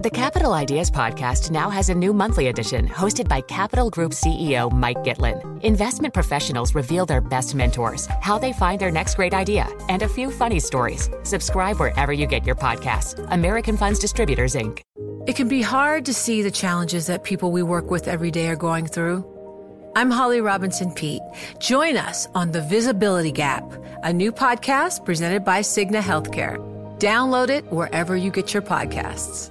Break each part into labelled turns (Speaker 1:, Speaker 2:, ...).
Speaker 1: The Capital Ideas Podcast now has a new monthly edition hosted by Capital Group CEO Mike Gitlin. Investment professionals reveal their best mentors, how they find their next great idea, and a few funny stories. Subscribe wherever you get your podcasts. American Funds Distributors, Inc.
Speaker 2: It can be hard to see the challenges that people we work with every day are going through. I'm Holly Robinson Peete. Join us on The Visibility Gap, a new podcast presented by Cigna Healthcare. Download it wherever you get your podcasts.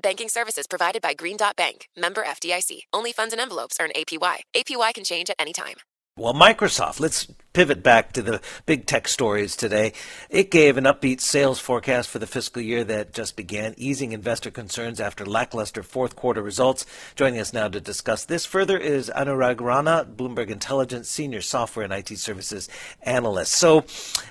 Speaker 3: Banking services provided by Green Dot Bank, member FDIC. Only funds and envelopes earn APY. APY can change at any time.
Speaker 4: Well, Microsoft, let's pivot back to the big tech stories today. It gave an upbeat sales forecast for the fiscal year that just began, easing investor concerns after lackluster fourth quarter results. Joining us now to discuss this further is Anurag Rana, Bloomberg Intelligence Senior Software and IT Services Analyst. So,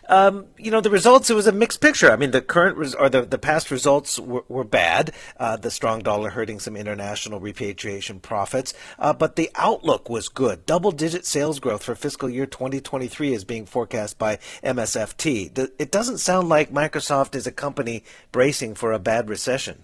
Speaker 4: um, you know, the results, it was a mixed picture. I mean, the current res- or the, the past results were, were bad, uh, the strong dollar hurting some international repatriation profits, uh, but the outlook was good. Double digit sales growth for fiscal year 2023 is being forecast by MSFT. It doesn't sound like Microsoft is a company bracing for a bad recession.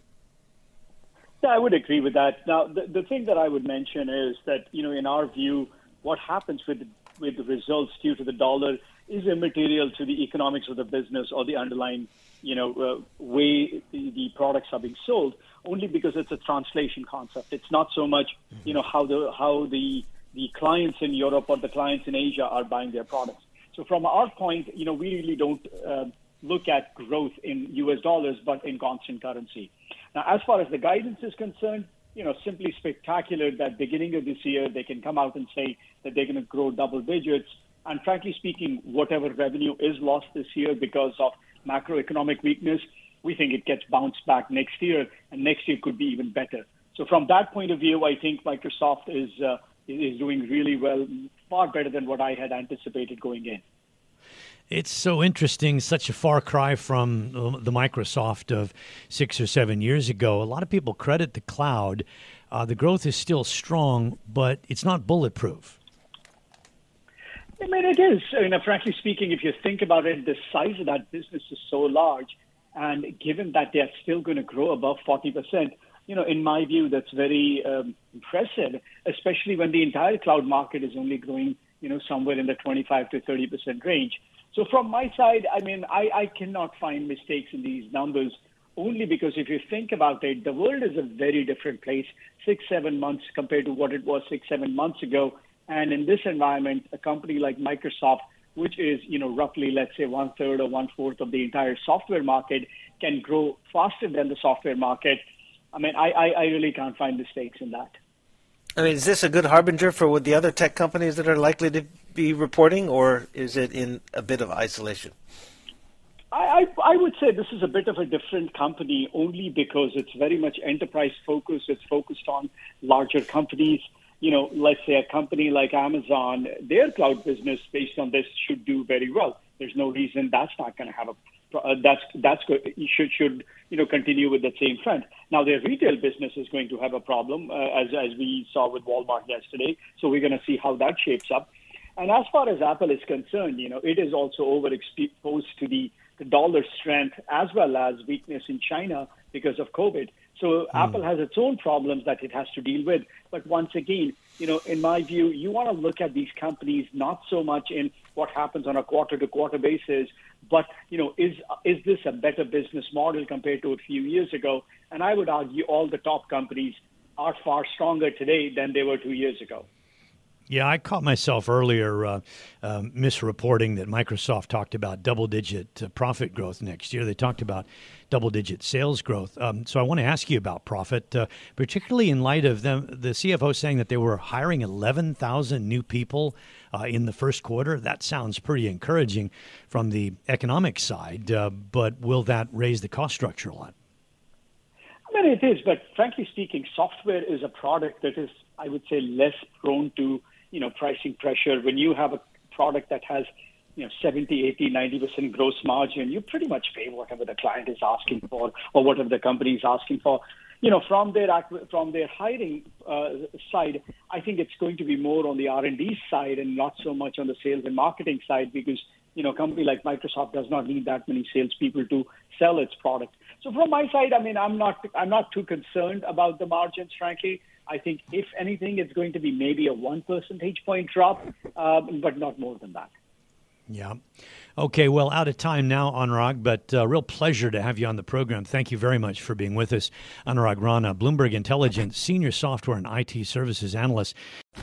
Speaker 5: Yeah, I would agree with that. Now, the, the thing that I would mention is that, you know, in our view, what happens with with the results due to the dollar is immaterial to the economics of the business or the underlying, you know, uh, way the, the products are being sold. Only because it's a translation concept. It's not so much, you know, how the how the the clients in Europe or the clients in Asia are buying their products. So from our point, you know, we really don't uh, look at growth in U.S. dollars, but in constant currency. Now, as far as the guidance is concerned, you know, simply spectacular that beginning of this year they can come out and say that they're going to grow double digits. And frankly speaking, whatever revenue is lost this year because of macroeconomic weakness, we think it gets bounced back next year, and next year could be even better. So from that point of view, I think Microsoft is uh, is doing really well, far better than what I had anticipated going in.
Speaker 6: It's so interesting, such a far cry from the Microsoft of six or seven years ago. A lot of people credit the cloud. Uh, the growth is still strong, but it's not bulletproof.
Speaker 5: I mean, it is. I mean, frankly speaking, if you think about it, the size of that business is so large, and given that they're still going to grow above 40%, you know, in my view, that's very um, impressive, especially when the entire cloud market is only growing, you know, somewhere in the 25 to 30 percent range. So from my side, I mean, I, I cannot find mistakes in these numbers only because if you think about it, the world is a very different place six, seven months compared to what it was six, seven months ago. And in this environment, a company like Microsoft, which is, you know, roughly, let's say, one third or one fourth of the entire software market, can grow faster than the software market I mean, I, I, I really can't find mistakes in that.
Speaker 4: I mean, is this a good harbinger for what the other tech companies that are likely to be reporting, or is it in a bit of isolation?
Speaker 5: I, I, I would say this is a bit of a different company only because it's very much enterprise focused. It's focused on larger companies. You know, let's say a company like Amazon, their cloud business based on this should do very well. There's no reason that's not going to have a uh, that's that's good. Should should you know continue with that same trend. Now their retail business is going to have a problem uh, as as we saw with Walmart yesterday. So we're going to see how that shapes up. And as far as Apple is concerned, you know it is also overexposed to the the dollar strength as well as weakness in China because of COVID. So mm. Apple has its own problems that it has to deal with. But once again, you know, in my view, you want to look at these companies not so much in what happens on a quarter to quarter basis, but you know, is is this a better business model compared to a few years ago? And I would argue all the top companies are far stronger today than they were two years ago.
Speaker 6: Yeah, I caught myself earlier uh, uh, misreporting that Microsoft talked about double digit uh, profit growth next year. They talked about double digit sales growth. Um, so I want to ask you about profit, uh, particularly in light of them, the CFO saying that they were hiring 11,000 new people uh, in the first quarter. That sounds pretty encouraging from the economic side, uh, but will that raise the cost structure a lot?
Speaker 5: I mean, it is, but frankly speaking, software is a product that is, I would say, less prone to you know, pricing pressure. When you have a product that has you know, 70, 80, 90% gross margin, you pretty much pay whatever the client is asking for or whatever the company is asking for. You know, from their from their hiring uh, side, I think it's going to be more on the R&D side and not so much on the sales and marketing side because you know, a company like Microsoft does not need that many salespeople to sell its product. So from my side, I mean, I'm not I'm not too concerned about the margins, frankly. I think if anything, it's going to be maybe a one percentage point drop, um, but not more than that.
Speaker 6: Yeah. Okay, well, out of time now, Anurag, but uh, real pleasure to have you on the program. Thank you very much for being with us. Anurag Rana, Bloomberg Intelligence Senior Software and IT Services Analyst.